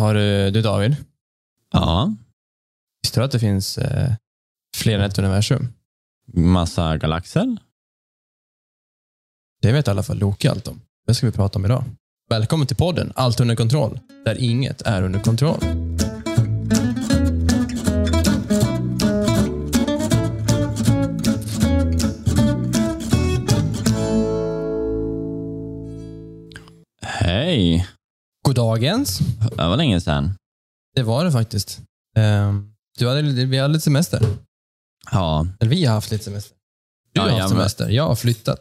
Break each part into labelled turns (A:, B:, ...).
A: Har du, du David,
B: Ja,
A: visste du att det finns eh, fler än ett universum?
B: massa galaxer.
A: Det vet i alla fall Loke allt om. Det ska vi prata om idag. Välkommen till podden Allt under kontroll, där inget är under kontroll.
B: Hej,
A: Goddagens.
B: det var länge sedan.
A: Det var det faktiskt. Ehm, du hade, vi hade lite semester.
B: Ja,
A: Eller vi har haft lite semester. Du
B: Ja,
A: har
B: jag
A: haft
B: med.
A: semester. Jag har flyttat.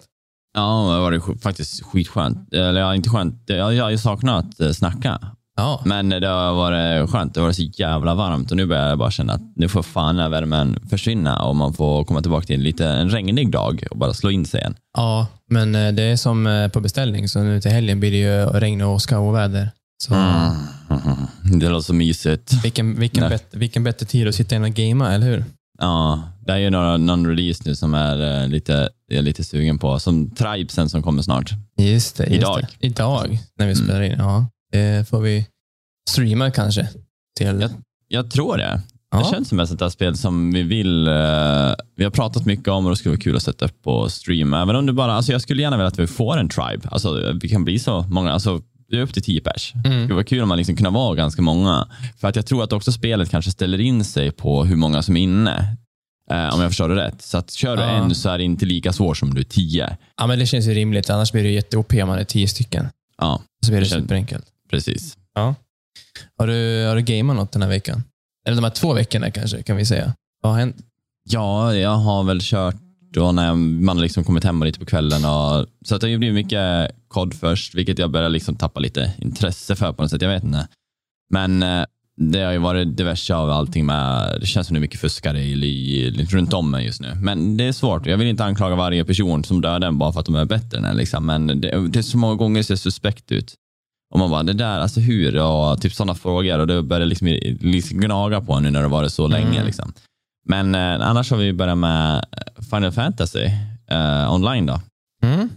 B: ja det var det sk- faktiskt skitskönt. Eller ja, inte skönt. Jag, jag, jag saknar att eh, snacka.
A: Ja.
B: Men det har varit skönt. Det var så jävla varmt och nu börjar jag bara känna att nu får fan den här värmen försvinna och man får komma tillbaka till lite en regnig dag och bara slå in sig igen.
A: ja, men eh, det är som eh, på beställning, så nu till helgen blir det ju regn och åska och oväder. Så
B: Mm. Det låter så mysigt.
A: vilken, vilken, bättre, vilken bättre tid att sitta inne och gamea, eller hur?
B: Ja, det är ju några non-release nu som är eh, lite, jag är lite sugen på. Som Tribesen som kommer snart.
A: Just det. Just
B: Idag.
A: Det. Idag, när vi
B: Mm.
A: spelar in. Ja. Det får vi streama kanske. Till...
B: Ja. Jag tror det.
A: Ja.
B: Det känns som ett sånt där spel som vi vill... eh, vi har pratat mycket om och det skulle vara kul att sätta upp på stream. Även om det bara... Alltså jag skulle gärna vilja att vi får en tribe. Alltså vi kan bli så många. Alltså det är upp till tio pers. Det
A: Mm.
B: skulle vara kul om man liksom kunde vara ganska många. För att jag tror att också spelet kanske ställer in sig på hur många som är inne. Eh, om jag förstår det rätt. Så att kör du
A: Ja.
B: en så är det inte lika svårt som du är tio.
A: ja, men det känns ju rimligt. Annars blir det jätte-OP om man är tio stycken.
B: Ja,
A: Så blir det
B: Det känns-
A: superenkelt.
B: precis.
A: Har du, har du gameat något den här veckan? Eller de här två veckorna kanske, kan vi säga. Vad har hänt?
B: Ja, jag har väl kört då när man har liksom kommit hem och lite på kvällen. Och, så att det har ju blivit mycket kod först, vilket jag börjar liksom tappa lite intresse för på något sätt. Jag vet inte. Men eh, det har ju varit diverse av allting med, det känns som det är mycket fuskare i, i, runt om mig just nu. Men det är svårt. Jag vill inte anklaga varje person som dödar en bara för att de är bättre än en. Liksom. Men det, det är så många gånger ser suspekt ut. Och man bara, det där, alltså hur? Och typ sådana frågor. Och det börjar liksom, liksom gnaga på en nu när det varit så länge.
A: Mm.
B: Liksom. Men eh, annars har vi börjat med Final Fantasy eh, online då.
A: Mm.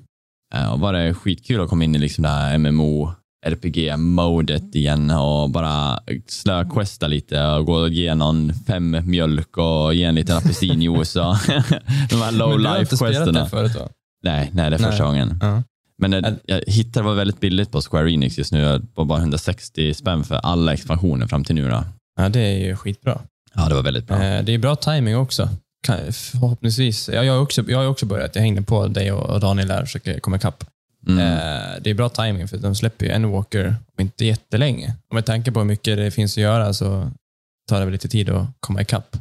B: Eh, och bara det skitkul att komma in i liksom det här MMO RPG-modet igen och bara slöquesta lite och gå och ge någon fem mjölk och ge en liten apelsinjuice och de här low life-questerna.
A: det?
B: Nej, nej, det är första
A: Nej.
B: gången.
A: Ja.
B: Men eh,
A: Är-
B: jag hittade det var väldigt billigt på Square Enix just nu. På bara 160 spänn för alla expansioner fram till nu. Då.
A: ja, det är ju skitbra.
B: Ja, det var väldigt bra.
A: Eh, Det är bra timing också. Kan- Förhoppningsvis. Jag, jag, har också, jag har också börjat. Jag hängde på dig och och Daniel där och försöker komma ikapp.
B: Mm.
A: Eh, Det är bra timing för de släpper ju en Walker om inte jättelänge. Och med tanke på hur mycket det finns att göra så tar det väl lite tid att komma ikapp.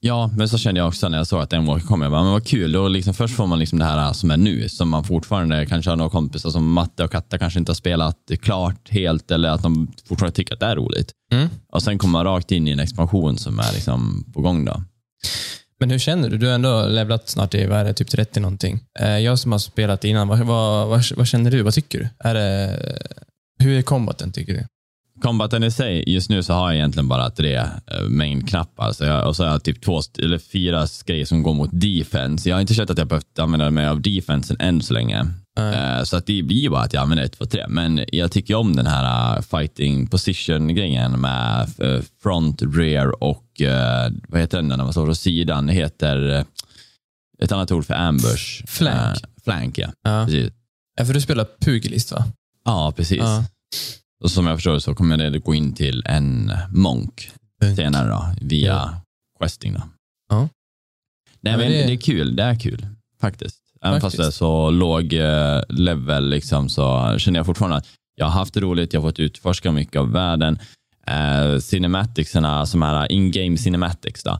B: Ja, men så kände jag också när jag såg att den walker kom. Jag bara, men vad kul. Då liksom, först får man liksom det här som är nu, som man fortfarande kanske har några kompisar som Matte och Katta kanske inte har spelat klart helt eller att de fortfarande tycker att det är roligt.
A: Mm.
B: Och sen kommer man rakt in i en expansion som är liksom på gång. då.
A: Men hur känner du? Du har ändå levlat snart i, vad är det, typ 30 någonting. Eh, Jag som har spelat innan, vad, vad, vad, vad känner du? Vad tycker du? Är det, hur är kombaten tycker du?
B: Combaten i sig, just nu så har jag egentligen bara tre eh, main-knappar. Så jag, och så har jag typ två eller fyra grejer som går mot defense. Jag har inte känt att jag behövt använda mig av defensen än så länge.
A: Eh,
B: Så att det blir ju bara att jag använder 1, 2, 3. Men jag tycker om den här eh, fighting position-grejen med front, rear och eh, vad heter den när man står på sidan? Det heter ett annat ord för ambush.
A: Flank.
B: Flank, ja.
A: Ja.
B: Precis.
A: Ja, för du spelar pugilist va?
B: Ja, precis.
A: Ja.
B: Och som jag förstår så kommer det gå in till en monk senare då, via
A: Ja.
B: questing. Då.
A: Ja.
B: Nej, men
A: det-
B: det... är kul. Det är kul faktiskt. Även fast
A: Faktiskt.
B: det är så låg eh, level liksom, så känner jag fortfarande att jag har haft det roligt. Jag har fått utforska mycket av världen. Eh, cinematicserna, som är in-game cinematics, då,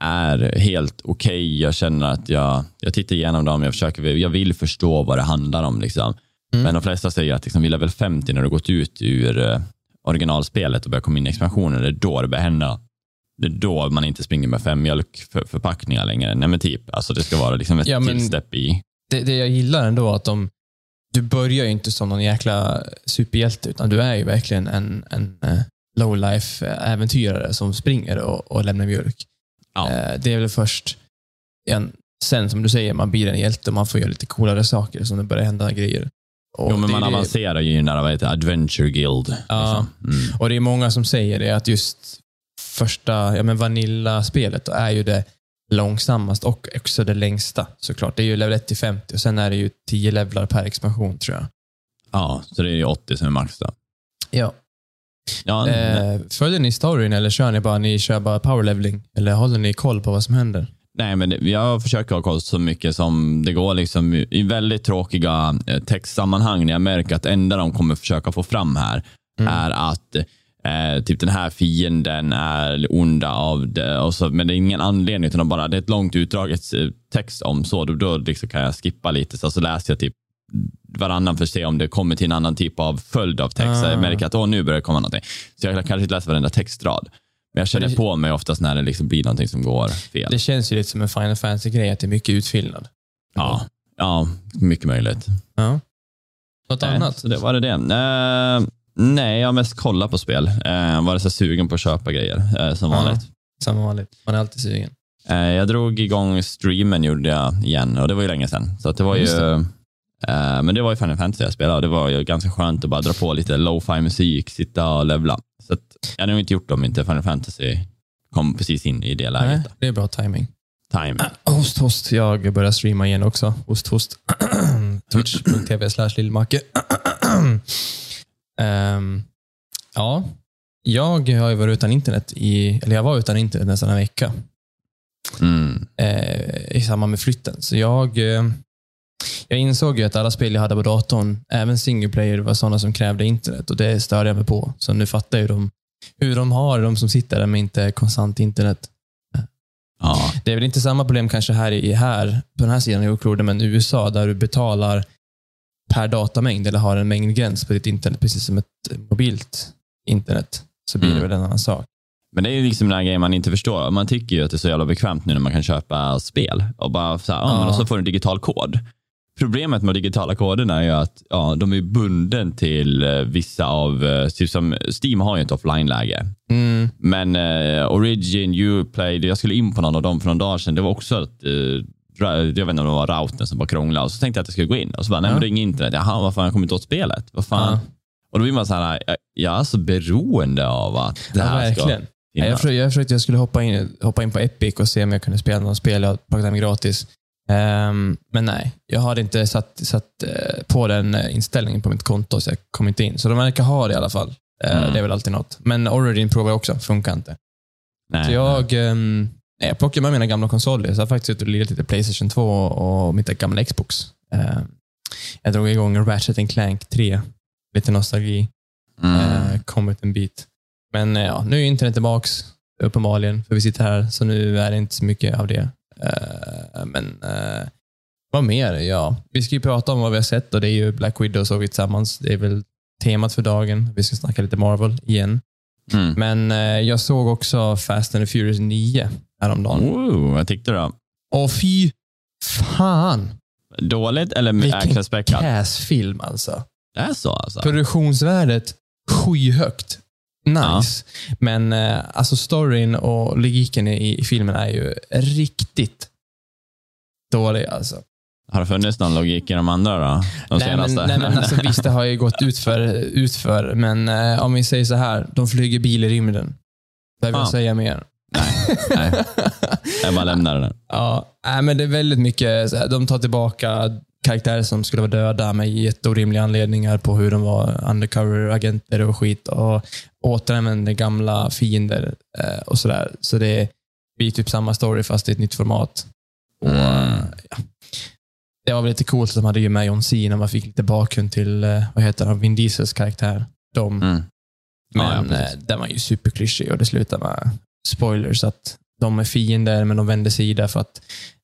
B: är helt okej. Jag känner att jag, jag tittar igenom dem. Jag, försöker, jag vill förstå vad det handlar om. Liksom.
A: Mm.
B: Men de flesta säger att liksom, vid level 50, när du gått ut ur eh, originalspelet och börjar komma in i expansionen, det är då det börjar hända. Det är då man inte springer med fem mjölkförpackningar längre. Nej, men typ. Alltså, det ska vara liksom ett
A: Ja,
B: till step i.
A: Det, det jag gillar ändå att de, du börjar ju inte som någon jäkla superhjälte, utan du är ju verkligen en, en eh, low-life eh, äventyrare som springer och, och lämnar mjölk.
B: Ja.
A: Eh, Det är väl först en, sen, som du säger, man blir en hjälte och man får göra lite coolare saker som det börjar hända grejer. Och
B: Jo, men man
A: det-
B: avancerar ju i den där heter, Adventure Guild.
A: Ja.
B: Liksom. Mm.
A: Och det är många som säger det, att just första ja, men Vanilla-spelet är ju det långsammast och också det längsta såklart. Det är ju level 1 till 50 och sen är det ju 10 levlar per expansion tror jag.
B: Ja, så det är ju 80 som är max då.
A: Ja.
B: Ja.
A: Eh, följer ni storyn eller kör ni bara, ni kör bara power leveling? Eller håller ni koll på vad som händer?
B: Nej, men jag försöker ha koll så mycket som det går. Liksom, I väldigt tråkiga eh, textsammanhang när jag märker att enda de kommer försöka få fram här
A: Mm.
B: är att eh, typ den här fienden är onda av det. Och så, men det är ingen anledning, utan de bara, det är ett långt utdraget eh, text om så. Då, då liksom kan jag skippa lite. Så, så läser jag typ varannan för att se om det kommer till en annan typ av följd av text. Så
A: Ah.
B: Jag märker att åh, nu börjar det komma någonting. Så jag kanske inte läser varenda textrad. Men jag känner
A: det-
B: på mig oftast när det liksom blir någonting som går fel.
A: Det känns ju lite som en Final Fantasy-grej, att det är mycket utfyllnad.
B: Ja, ja mycket möjligt.
A: ja. Något
B: Nej,
A: annat?
B: Så det var det. det. Eh, nej, jag har mest kollat på spel. Uh, var så sugen på att köpa grejer, eh, som
A: Ja.
B: vanligt.
A: Som vanligt. Man är alltid sugen.
B: Jag drog igång streamen gjorde jag igen och det var ju länge sedan. Så det var ju,
A: det.
B: Eh, men det var ju Final Fantasy jag spelade och det var ju ganska skönt att bara dra på lite lo-fi musik, sitta och levla. Så att, jag hade nog inte gjort det om inte Final Fantasy kom precis in i det läget.
A: Nej, det är bra timing.
B: Time.
A: Host, host. Jag börjar streama igen också. Host, host. Twitch.tv slash lillmacke. Ehm, ja, jag har ju varit utan internet i, eller jag var utan internet nästan en vecka
B: Mm.
A: eh, i samband med flytten. Så jag, eh, jag insåg ju att alla spel jag hade på datorn, även single player, var sådana som krävde internet och det störde jag mig på. Så nu fattar ju de hur de har det, de som sitter där med inte konstant internet.
B: Ja.
A: Det är väl inte samma problem kanske här, i, här på den här sidan jordklotet, men i USA där du betalar per datamängd eller har en mängdgräns på ditt internet, precis som ett mobilt internet, så blir det
B: Mm.
A: väl en annan sak.
B: Men det är ju liksom den här grejen man inte förstår. Man tycker ju att det är så jävla bekvämt nu när man kan köpa spel och bara så här, ja. men
A: Ja.
B: och så får du en digital kod. Problemet med digitala koderna är ju att ja, de är bunden till eh, vissa av, eh, typ som Steam har ju ett offline-läge.
A: Mm.
B: Men eh, Origin, Uplay, jag skulle in på någon av dem för några dagar sedan. Det var också att, eh, jag vet inte om det var routern som bara krånglade. Och så tänkte jag att jag skulle gå in och så bara, nej
A: Ja.
B: men det är inget internet. Jaha, vad fan, jag kommer inte åt spelet. Vad fan?
A: Ja.
B: Och då blir man så här, jag, är så beroende av att det
A: Ja,
B: här ska
A: verkligen. Ja,
B: finnas.
A: Jag försökte, jag försökte jag skulle hoppa in, hoppa in på Epic och se om jag kunde spela något spel. Jag har plockat hem gratis. Ehm, men nej, jag hade inte satt, satt eh, på den eh, inställningen på mitt konto, så jag kom inte in. Så de verkar ha det i alla fall. Eh,
B: Mm.
A: Det är väl alltid något. Men Origin provar jag också, funkar inte.
B: Nej,
A: Så jag, nej, jag plockade med mina gamla konsoler. Så jag har faktiskt suttit och lirat lite Playstation 2 och mitt gamla Xbox. Ehm, jag drog igång Ratchet Clank 3. Lite nostalgi.
B: Mm.
A: Kommit en bit. Men ja, nu är internet tillbaks, uppenbarligen, för vi sitter här, så nu är det inte så mycket av det. Eh, men eh, vad mer? Ja, vi ska ju prata om vad vi har sett och det är ju Black Widow såg vi tillsammans. Det är väl temat för dagen. Vi ska snacka lite Marvel igen.
B: Mm.
A: Men eh, jag såg också Fast and the Furious 9 häromdagen.
B: Wow, vad tyckte du då?
A: Och fy fan!
B: Dåligt eller
A: Vilken
B: actionspäckat?
A: Cass-film alltså.
B: Det är så alltså?
A: Produktionsvärdet skyhögt. Nice. Men eh, alltså storyn och logiken i, i filmen är ju riktigt dålig. Alltså.
B: Har det funnits någon logik i de andra då? De
A: Nej, men,
B: senaste?
A: nej, men alltså, visst, det har ju gått utför, utför men eh, om vi säger så här, de flyger bil i rymden. Behöver jag
B: Ah.
A: säga mer?
B: nej, nej, jag bara lämnar det där.
A: Ja, nej, men det är väldigt mycket, de tar tillbaka karaktärer som skulle vara döda med jätteorimliga anledningar på hur de var undercover-agenter och skit och återanvänder gamla fiender eh, och sådär. Så det blir typ samma story fast i ett nytt format. Och,
B: Mm.
A: ja. Det var väl lite coolt att de hade ju med John Cena, man fick lite bakgrund till, eh, vad heter han, Vin Diesels karaktär. De,
B: Mm. Ja, ja,
A: men
B: precis.
A: eh, den var ju superklyschig och det slutar med spoilers att de är fiender men de vänder sida för att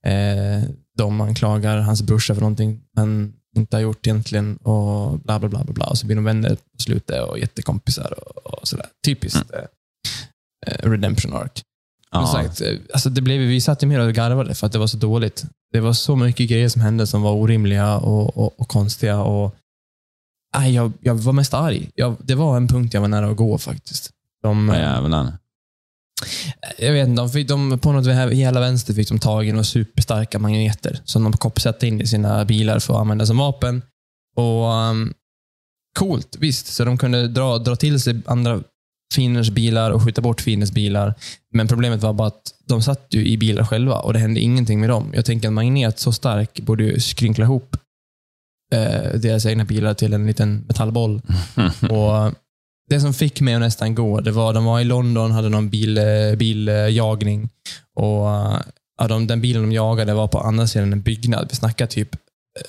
A: eh, de anklagar hans brorsa för någonting han inte har gjort egentligen och bla bla bla bla. bla. Och så blir de vänner på slutet och jättekompisar och, och sådär. Typiskt eh, eh, redemption arc.
B: Ja.
A: sagt, eh, alltså det blev, vi satt ju mer och garvade för att det var så dåligt. Det var så mycket grejer som hände som var orimliga och, och, och konstiga. Och, nej, jag, jag var mest arg. Jag, det var en punkt jag var nära att gå faktiskt. De,
B: Vad jävlar.
A: Jag vet inte, de fick, de, på något hela vänster fick de tag i några superstarka magneter som de koppsatte in i sina bilar för att använda som vapen. Och um, Coolt, visst. Så de kunde dra, dra till sig andra fienders bilar och skjuta bort fienders bilar. Men problemet var bara att de satt ju i bilar själva och det hände ingenting med dem. Jag tänker en magnet så stark borde ju skrynkla ihop eh, deras egna bilar till en liten metallboll. och Det som fick mig att nästan gå, det var de var i London, hade någon bil, eh, biljagning. Och ja, de, Den bilen de jagade var på andra sidan en byggnad. Vi snackar typ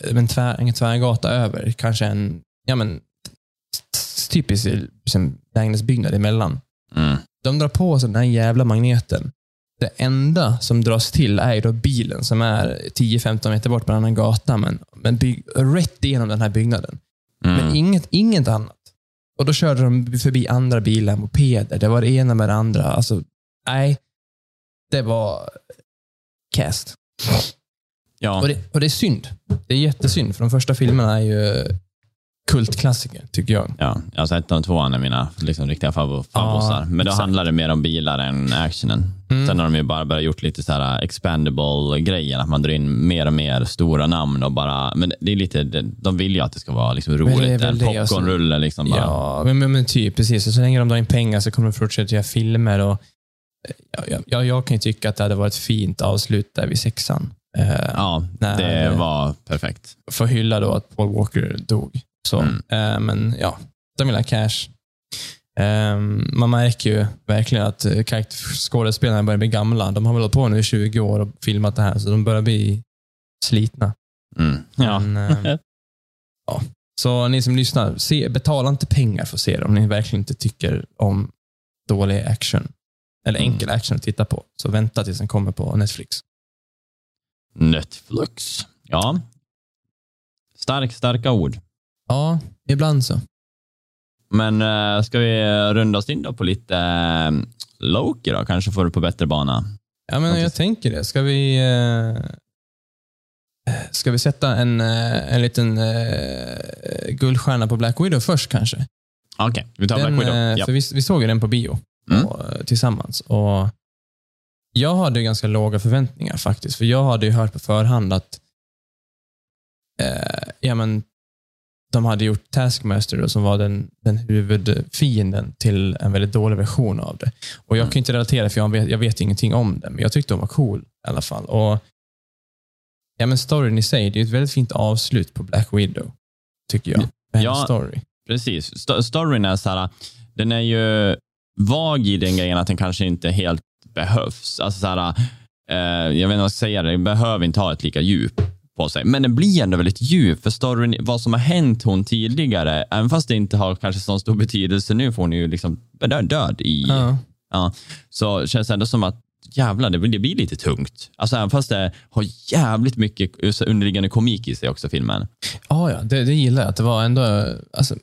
A: eh, en, tvär, en tvärgata över. Kanske en ja, men, typisk liksom, lägenhetsbyggnad emellan.
B: Mm.
A: De drar på sig den här jävla magneten. Det enda som dras till är då bilen som är 10-15 meter bort på en annan gata, men, men bygg, rätt igenom den här byggnaden.
B: Mm.
A: Men inget, inget annat. Och Då körde de förbi andra bilar, mopeder. Det var det ena med det andra. Alltså, nej. Det var cast.
B: Ja.
A: Och det, och det är synd. Det är jättesynd, för de första filmerna är ju kultklassiker, tycker jag.
B: Ja, alltså ettan och tvåan är mina liksom, riktiga favor- favorisar. Men då
A: exakt.
B: handlar det mer om bilar än actionen.
A: Mm.
B: Sen har de ju bara börjat gjort lite så här expandable-grejer, att man drar in mer och mer stora namn och bara, men det är lite, de vill ju att det ska vara liksom roligt. En
A: alltså.
B: popcornrulle liksom. Bara.
A: Ja, men, men, typ precis. Och så länge de drar in pengar så kommer de fortsätta göra filmer. Och, ja, ja, jag kan ju tycka att det hade varit ett fint avslut där vid sexan. Eh,
B: Ja, det
A: det-
B: var perfekt.
A: För att hylla då att Paul Walker dog. Så,
B: Mm.
A: eh, men ja, de vill ha cash. Eh, man märker ju verkligen att eh, skådespelarna börjar bli gamla. De har väl hållit på nu i 20 år och filmat det här, så de börjar bli slitna.
B: Mm. Ja.
A: Men, eh, ja. Så ni som lyssnar, se, betala inte pengar för att se det om ni verkligen inte tycker om dålig action. Eller
B: Mm.
A: enkel action att titta på. Så vänta tills den kommer på Netflix.
B: Netflix. Ja. Stark, starka ord.
A: Ja, ibland så.
B: Men äh, ska vi runda oss in då på lite äh, Loki då? Kanske får du på bättre bana.
A: Ja, men jag tänker det. Ska vi, eh, ska vi sätta en, eh, en liten eh, guldstjärna på Black Widow först kanske?
B: Okej, vi tar
A: Den,
B: Black Widow.
A: eh,
B: Ja.
A: För vi, vi såg ju den på bio
B: Mm.
A: och, eh, tillsammans. Och jag hade ju ganska låga förväntningar faktiskt. För jag hade ju hört på förhand att eh, ja, men, de hade gjort Taskmaster då, som var den, den huvudfienden till en väldigt dålig version av det. Och Jag
B: Mm.
A: kan inte relatera för jag vet, jag vet ingenting om det, men jag tyckte de var cool i alla fall. Och ja, men Storyn i sig, det är ett väldigt fint avslut på Black Widow, tycker jag.
B: Ja.
A: story.
B: Precis. Sto- storyn är så här, den är ju vag i den grejen att den kanske inte helt behövs. Alltså så här, eh, jag vet inte vad jag ska säga, det, den behöver inte ha ett lika djup på sig. Men den blir ändå väldigt djup, för storyn, vad som har hänt hon tidigare, även fast det inte har kanske så stor betydelse nu, för hon är ju liksom död, i,
A: Ja.
B: Ja, så känns det ändå som att jävlar, det blir, det blir lite tungt. Alltså även fast det har jävligt mycket underliggande komik i sig också, filmen.
A: Ja, ja det, det gillar jag. Att det var ändå alltså,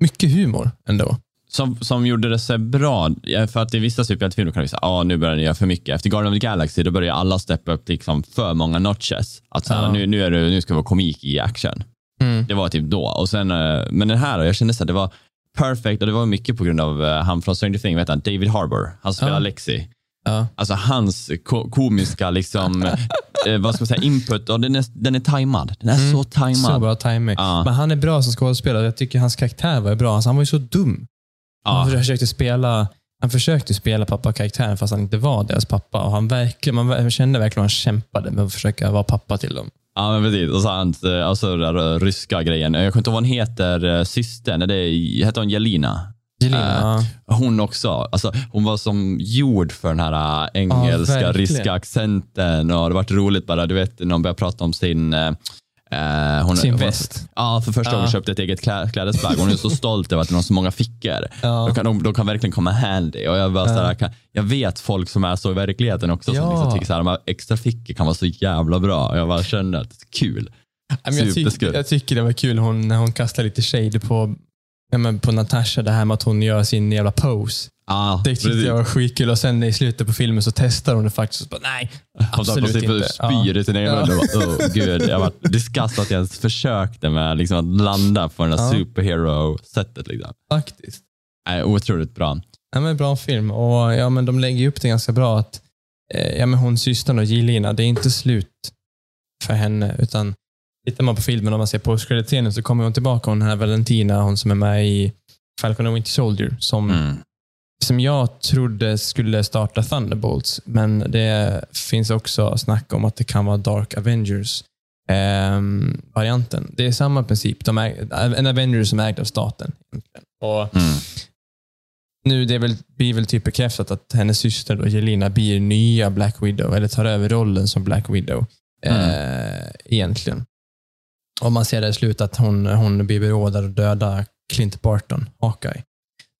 A: mycket humor ändå.
B: Som, som gjorde det så bra, för att i vissa superhjältefilmer kan du säga, ah, nu börjar ni göra för mycket. Efter Guardian of the Galaxy, då börjar alla steppa upp liksom för många notches. Att så här,
A: Ja.
B: nu, nu, är det, nu ska det vara komik i action.
A: Mm.
B: Det var typ då. Och sen, eh, men den här, jag kände att det var perfect och det var mycket på grund av eh, han från Stranger Things, vet han, David Harbour. Han spelar
A: Ja.
B: Lexi.
A: Ja.
B: Alltså hans ko komiska liksom, eh, vad ska man säga, input, och den är, den är tajmad. Den är
A: Mm.
B: så tajmad.
A: Så bra timing.
B: Ja.
A: Men han är bra som skådespelare. Jag tycker hans karaktär var bra. Alltså, han var ju så dum. Han
B: Ja.
A: försökte spela han försökte spela pappa-karaktären fast han inte var deras pappa. Och han verkligen, man kände verkligen att han kämpade med att försöka vara pappa till dem.
B: Ja, men precis. Och så hans, eh, alltså den eh, ryska grejen. Jag kommer inte ihåg vad hon heter, eh, systern. Det är, heter hon Jelina?
A: Jelina,
B: Äh,
A: ja.
B: Hon också. Alltså, hon var som gjord för den här engelska,
A: verkligen.
B: ryska accenten. Och det varit roligt bara, du vet, när de började prata om sin... eh, hon,
A: Sin väst.
B: Ja, för första gången
A: Ja.
B: köpte ett eget klä, klädesplagg. Hon är så stolt över att den har så många fickor.
A: Ja.
B: De, kan, de, de kan verkligen komma handy. Och jag, bara,
A: Ja.
B: såhär, kan, jag vet folk som är så i verkligheten också, som
A: Ja.
B: liksom tycker att de här extra fickor kan vara så jävla bra. Och jag bara kände att det är kul.
A: Men jag, tycker, jag tycker det var kul hon, när hon kastade lite shade på, ja, men på Natasha, det här med att hon gör sin jävla pose.
B: Ja,
A: Det tyckte jag var skitkul och sen i slutet på filmen så testar hon det faktiskt. Och bara, nej,
B: på
A: absolut
B: sig
A: inte.
B: spyr i sin egen mun. Oh, gud. Jag var disgustad att jag ens försökte med liksom, att landa på den där
A: Ja.
B: superhero-sättet. Liksom.
A: Faktiskt.
B: Nej, otroligt bra.
A: Ja, men bra film och ja, men de lägger ju upp det ganska bra. att eh, ja, men Hon systern och Gilina, det är inte slut för henne. utan tittar man på filmen och man ser postkreditscenen så kommer hon tillbaka, hon den här Valentina, hon som är med i Falcon and Winter Soldier, som,
B: Mm.
A: Som jag trodde skulle starta Thunderbolts, men det finns också snack om att det kan vara Dark Avengers ehm, varianten. Det är samma princip. De är, en Avengers som är ägd av staten. Och
B: Mm.
A: nu det är väl, blir väl typ bekräftat att hennes syster då, Jelena blir nya Black Widow, eller tar över rollen som Black Widow. Eh, egentligen. Och man ser det i slutet att hon, hon blir berådad att döda Clint Barton, Hawkeye.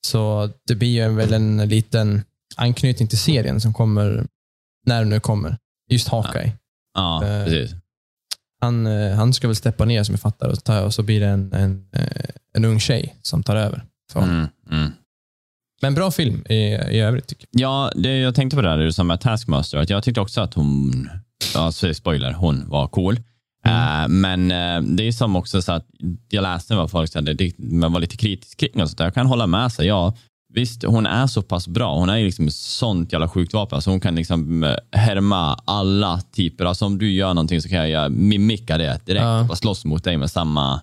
A: Så det blir ju väl en liten anknytning till serien som kommer, när den nu kommer. Just Hawkeye.
B: Ja,
A: Eh,
B: precis.
A: Han, eh, han ska väl steppa ner som jag fattar och, ta, och så blir det en, en, eh, en ung tjej som tar över.
B: Mm. Mm.
A: Men bra film i, i övrigt tycker
B: Ja, det, jag tänkte på det där, det som med Taskmaster, att jag tyckte också att hon, alltså spoiler, hon var cool.
A: Mm.
B: Men eh, det är som också så att jag läste vad folk sa, man var lite kritisk kring och sånt där. Jag kan hålla med sig, ja. Visst, hon är så pass bra. Hon är ju liksom ett sånt jävla sjukt vapen. Alltså hon kan liksom eh, härma alla typer. Alltså om du gör någonting så kan jag göra- mimika det direkt.
A: Ja.
B: Bara slåss mot dig med samma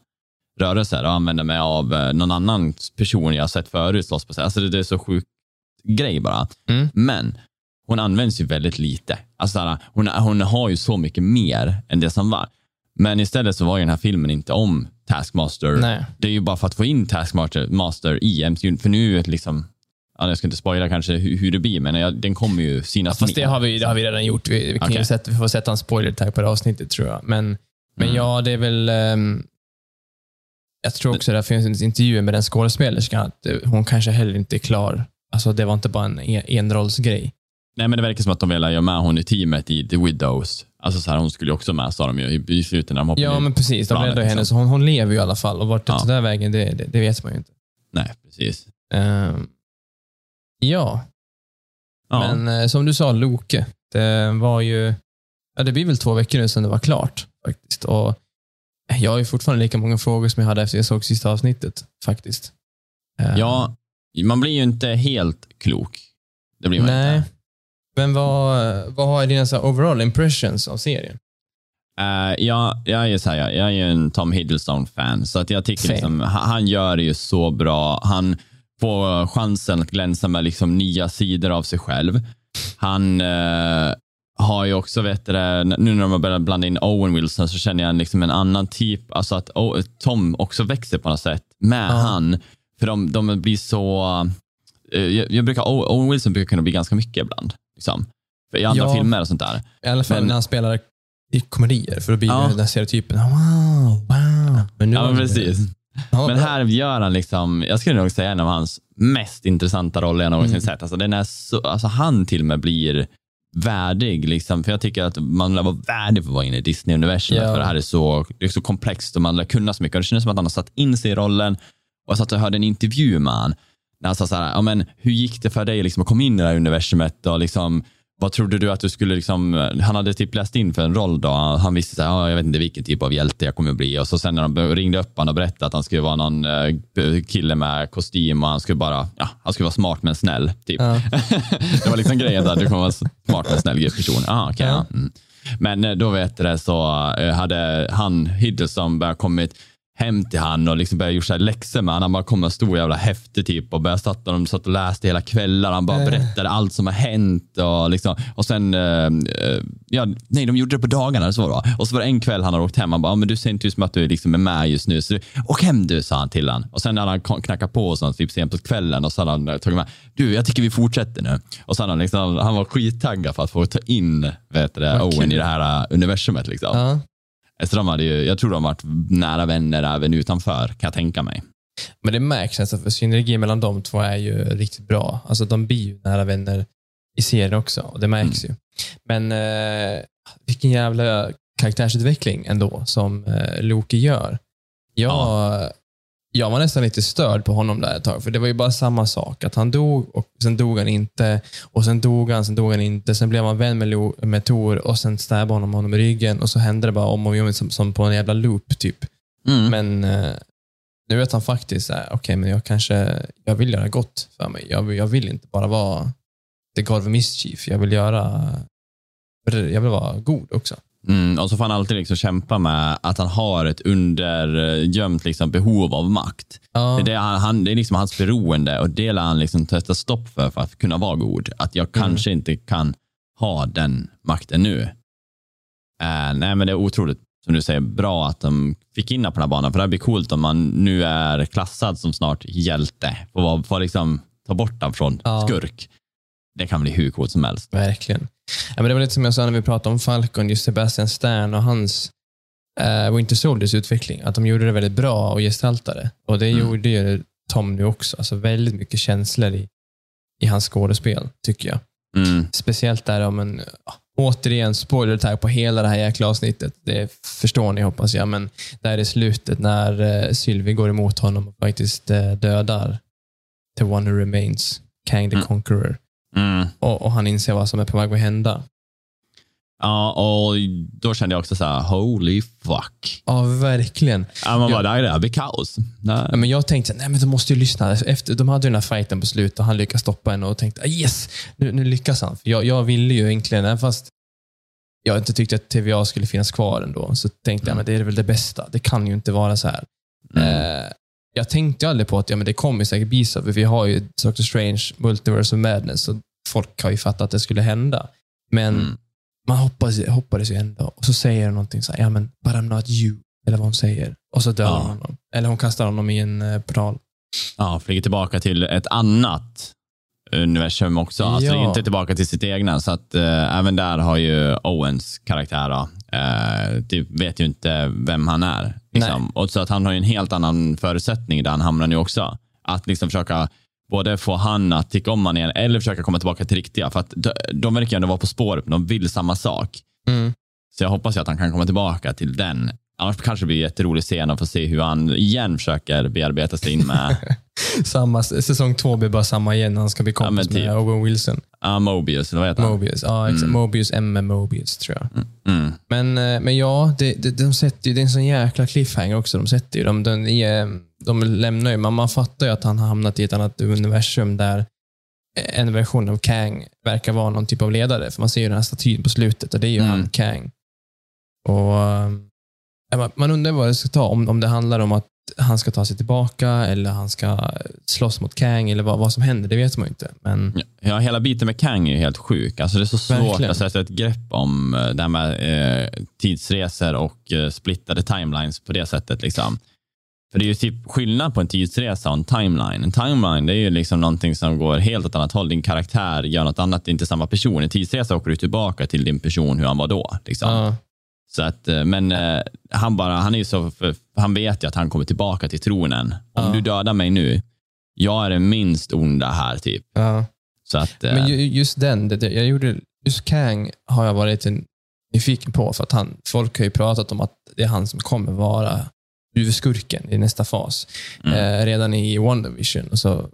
B: rörelser och använda mig av någon annan person jag sett förut slåss på sig. Alltså det, det är så sjuk grej bara.
A: Mm.
B: Men hon används ju väldigt lite. Alltså hon, hon har ju så mycket mer än det som var. Men istället så var ju den här filmen inte om Taskmaster.
A: Nej.
B: Det är ju bara för att få in Taskmaster Master i MCU. För nu är det liksom, ja, jag ska inte spoila kanske hur, hur det blir, men jag, den kommer ju synas
A: Fast det har vi, det har vi redan gjort. Vi, vi, kan ju
B: Okej.
A: sätta, vi får sätta en spoiler tag på det avsnittet tror jag. Men, men
B: Mm.
A: ja, det är väl... ehm, jag tror också det finns en intervju med den skådespelerskan att eh, hon kanske heller inte är klar. Alltså det var inte bara en en- enrollsgrej.
B: Nej, men det verkar som att de vill ha med hon i teamet i The Widows. Alltså så här, hon skulle ju också med, sa de ju i, slutet när de hoppade
A: Ja, men precis. De räddade henne,
B: liksom.
A: så hon, hon lever ju i alla fall. Och vart det
B: Ja.
A: tar vägen, det, det, det vet man ju inte.
B: Nej, precis.
A: Ehm, ja,
B: Ja.
A: men eh, som du sa, Loke. Det var ju... Ja, det blir väl två veckor nu sedan det var klart. faktiskt. Och jag har ju fortfarande lika många frågor som jag hade efter jag såg sista avsnittet. faktiskt. Ehm,
B: ja, man blir ju inte helt klok. Det blir man
A: Nej.
B: inte.
A: Men vad, vad har dina så overall impressions av serien?
B: Uh, ja, jag är så här, jag jag är ju en Tom Hiddleston-fan, så att jag tycker liksom, han, han gör det ju så bra. Han får chansen att glänsa med liksom nya sidor av sig själv. Han eh, har ju också, vet du, nu när de har börjat blanda in Owen Wilson så känner jag en, liksom en annan typ, alltså att oh, Tom också växer på något sätt med
A: Ja.
B: han. För de, de blir så, eh, jag, jag brukar, Owen Wilson brukar kunna bli ganska mycket ibland. Liksom. I andra
A: Ja.
B: filmer och sånt där.
A: I alla fall
B: Men-
A: när han spelar i komedier, för då blir
B: Ja.
A: den här stereotypen. Wow, wow. Men, nu
B: Ja, men precis. Men här gör han liksom, jag skulle nog säga en av hans mest intressanta roller jag någonsin
A: Mm.
B: sett. Alltså, den är så, alltså han till och med blir värdig. Liksom, för jag tycker att man lär vara värdig för att vara inne i Disney-universumet.
A: Ja.
B: För det här är så, det är så komplext och man lär kunna så mycket. Och det känns som att han har satt in sig i rollen. Och jag satt och hörde en intervju med han. När han sa så här, ja, men, hur gick det för dig liksom, att komma in i det här universumet? Och liksom, vad trodde du att du skulle, liksom, han hade typ läst in för en roll då. Han visste så här, ja, jag vet inte vilken typ av hjälte jag kommer bli. Och så sen när de ringde upp honom och berättade att han skulle vara någon eh, kille med kostym och han skulle bara, ja, han skulle vara smart men snäll. Typ.
A: Ja.
B: det var liksom grejen där, du kommer vara smart men snäll person. Ah, okay,
A: Ja.
B: ja. mm. Men eh, då vet det så eh, hade han, Hiddleston, kommit hem till han och liksom började göra läxor med han. Han bara kom med en stor jävla häfte typ och började satt, de satt och läste hela kvällar. Han bara
A: Eh.
B: berättade allt som har hänt och liksom, och sen, eh, eh, ja, nej de gjorde det på dagarna så då. Och så var det en kväll han hade åkt hem, han bara, "Ja, men du ser inte ut som att du liksom är med just nu, så du, åk hem du, sa han till han. Och sen hade han knackat på och sånt, typ sent på kvällen och så hade han eh, tagit med, du jag tycker vi fortsätter nu. Och hade han liksom, han var skittaggad för att få ta in, vet du, det,
A: Vad
B: Owen i det här universumet liksom.
A: Ja.
B: Så de hade ju, jag tror de har varit nära vänner även utanför, kan jag tänka mig.
A: Men det märks nästan, för synergin mellan de två är ju riktigt bra. Alltså de blir ju nära vänner i serien också, och det märks ju. Men eh, vilken jävla karaktärsutveckling ändå som eh, Loki gör. Jag, jag var nästan lite störd på honom där ett tag, för det var ju bara samma sak. Att han dog och sen dog han inte. Och sen dog han, sen dog han inte. Sen blev han vän med, Lo, med Tor och sen stabbade honom honom i ryggen och så hände det bara om och om igen som, som på en jävla loop typ.
B: Mm.
A: Men eh, nu vet han faktiskt, här, okej, men jag kanske, jag vill göra gott för mig. Jag, vill- jag vill inte bara vara the God of Mischief. Jag vill göra, jag vill vara god också.
B: Mm, och så får han alltid liksom kämpa med att han har ett undergömt liksom behov av makt.
A: Ja.
B: Det, är han, han, det är liksom hans beroende och det lär han liksom sätta stopp för för att kunna vara god. Att jag kanske inte kan ha den makten nu. Eh, nej, men det är otroligt, som du säger, bra att de fick in på den här banan. För det blir coolt om man nu är klassad som snart hjälte. Får, får liksom ta bort den från
A: Ja.
B: skurk. Det kan bli hur coolt som helst.
A: Verkligen. Ja, men det var lite som jag sa när vi pratade om Falcon, just Sebastian Stern och hans uh, Winter Soldiers utveckling. Att de gjorde det väldigt bra och gestaltade. Och det
B: Mm.
A: gjorde ju Tom nu också. Alltså väldigt mycket känslor i, i hans skådespel, tycker jag.
B: Mm.
A: Speciellt där om en, återigen, spoiler tag på hela det här jäkla avsnittet. Det förstår ni hoppas jag, men där i slutet när uh, Sylvie går emot honom och faktiskt uh, dödar The One Who Remains, Kang the
B: Mm.
A: Conqueror.
B: Mm.
A: Och, och han inser vad som är på väg att hända.
B: Ja, och då kände jag också så här, holy fuck.
A: Ja, verkligen.
B: Ja, man bara,
A: Ja.
B: det här blir kaos. Nej.
A: Ja, men jag tänkte, nej men de måste ju lyssna. Efter, de hade ju den här fighten på slutet och han lyckas stoppa henne och tänkte, ah, yes, nu, nu lyckas han. För jag, jag ville ju egentligen, även fast jag inte tyckte att TVA skulle finnas kvar ändå, så tänkte jag, men det är väl det bästa. Det kan ju inte vara så här.
B: Mm.
A: Eh, jag tänkte aldrig på att ja, men det kommer säkert bli så, för vi har ju Doctor Strange, Multiverse of Madness, och folk har ju fattat att det skulle hända. Men
B: Mm.
A: man hoppades, hoppades ju ändå. Och så säger hon någonting så här, ja men, but I'm not you. Eller vad hon säger. Och så dör
B: Ja.
A: hon honom. Eller hon kastar honom i en eh, portal.
B: Ja, flyger tillbaka till ett annat universum också. Alltså
A: Ja.
B: inte tillbaka till sitt egna. Så att eh, även där har ju Owens karaktär, då, eh, det vet ju inte vem han är. Liksom. Och så att han har ju en helt annan förutsättning där han hamnar nu också. Att liksom försöka både få han att tycka om han igen eller försöka komma tillbaka till riktiga. För att de, de verkar ju ändå vara på spåret, de vill samma sak.
A: Mm.
B: Så jag hoppas ju att han kan komma tillbaka till den. Annars kanske det blir jätterolig scen att få se hur han igen försöker bearbeta sig in med
A: Samma, säsong två blir bara samma igen. Han ska bli
B: Ja,
A: kompis
B: typ.
A: med Owen Wilson.
B: Uh, Mobius, eller vad heter han?
A: Mobius. Ja, exakt.
B: Mm.
A: Mobius, M. Mobius tror jag.
B: Mm.
A: Men, eh, men ja, det, det, de sätter ju, det är en sån jäkla cliffhanger också. De sätter ju, de, de, de, lämnar ju, man, man fattar ju att han har hamnat i ett annat universum där en version av Kang verkar vara någon typ av ledare. För man ser ju den här statyn på slutet och det är ju
B: Mm.
A: han, Kang. Och eh, man- Man undrar vad det ska ta, om, om det handlar om att han ska ta sig tillbaka eller han ska slåss mot Kang eller vad, vad som händer, det vet man ju inte. Men
B: Ja, hela biten med Kang är ju helt sjuk. Alltså det är så svårt
A: Verkligen.
B: att sätta ett grepp om eh, det här med eh, tidsresor och eh, splittade timelines på det sättet. Liksom. För det är ju typ skillnad på en tidsresa och en timeline. En timeline det är ju liksom någonting som går helt åt annat håll. Din karaktär gör något annat, det är inte samma person. En tidsresa åker du tillbaka till din person, hur han var då. Liksom.
A: ja,
B: Så att, eh, men eh, han, bara, han, är ju så, för, han vet ju att han kommer tillbaka till tronen. Om
A: Ja.
B: du dödar mig nu, jag är den minst onda här. typ.
A: ja.
B: Så att, eh,
A: Men ju- just den, det, jag gjorde, just Kang har jag varit en, nyfiken på för att han, folk har ju pratat om att det är han som kommer vara huvudskurken i nästa fas.
B: Mm.
A: Eh, redan i WandaVision. Och så,